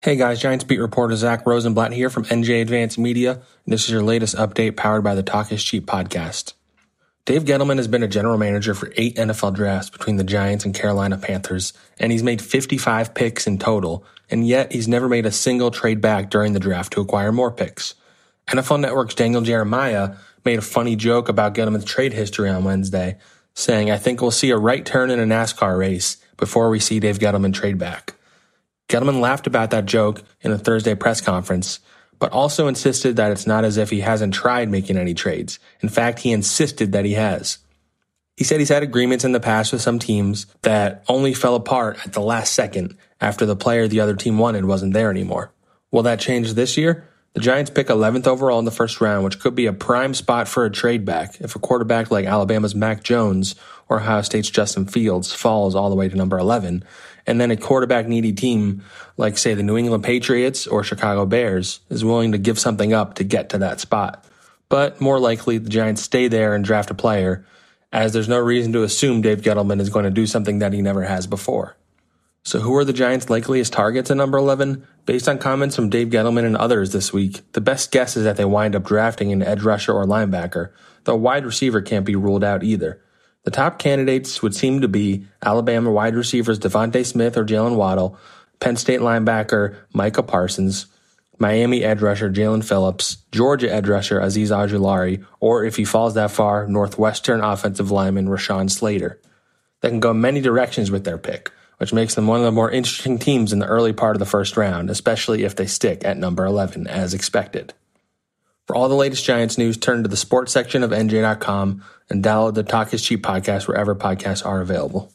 Hey guys, Giants beat reporter Zach Rosenblatt here from NJ Advanced Media. And this is your latest update powered by the Talk is Cheap podcast. Dave Gettleman has been a general manager for eight NFL drafts between the Giants and Carolina Panthers, and he's made 55 picks in total, and yet he's never made a single trade back during the draft to acquire more picks. NFL Network's Daniel Jeremiah made a funny joke about Gettleman's trade history on Wednesday, saying, I think we'll see a right turn in a NASCAR race before we see Dave Gettleman trade back. Gettleman laughed about that joke in a Thursday press conference, but also insisted that it's not as if he hasn't tried making any trades. In fact, he insisted that he has. He said he's had agreements in the past with some teams that only fell apart at the last second after the player the other team wanted wasn't there anymore. Will that change this year? The Giants pick 11th overall in the first round, which could be a prime spot for a trade back if a quarterback like Alabama's Mac Jones or Ohio State's Justin Fields falls all the way to number 11 and then a quarterback needy team like say the New England Patriots or Chicago Bears is willing to give something up to get to that spot. But more likely the Giants stay there and draft a player as there's no reason to assume Dave Gettleman is going to do something that he never has before. So who are the Giants' likeliest targets at number 11? Based on comments from Dave Gettleman and others this week, the best guess is that they wind up drafting an edge rusher or linebacker, though wide receiver can't be ruled out either. The top candidates would seem to be Alabama wide receivers DeVonta Smith or Jaylen Waddle, Penn State linebacker Micah Parsons, Miami edge rusher Jaelan Phillips, Georgia edge rusher Azeez Ojulari, or if he falls that far, Northwestern offensive lineman Rashawn Slater. They can go many directions with their pick, which makes them one of the more interesting teams in the early part of the first round, especially if they stick at number 11 as expected. For all the latest Giants news, turn to the sports section of NJ.com and download the Talk is Cheap podcast wherever podcasts are available.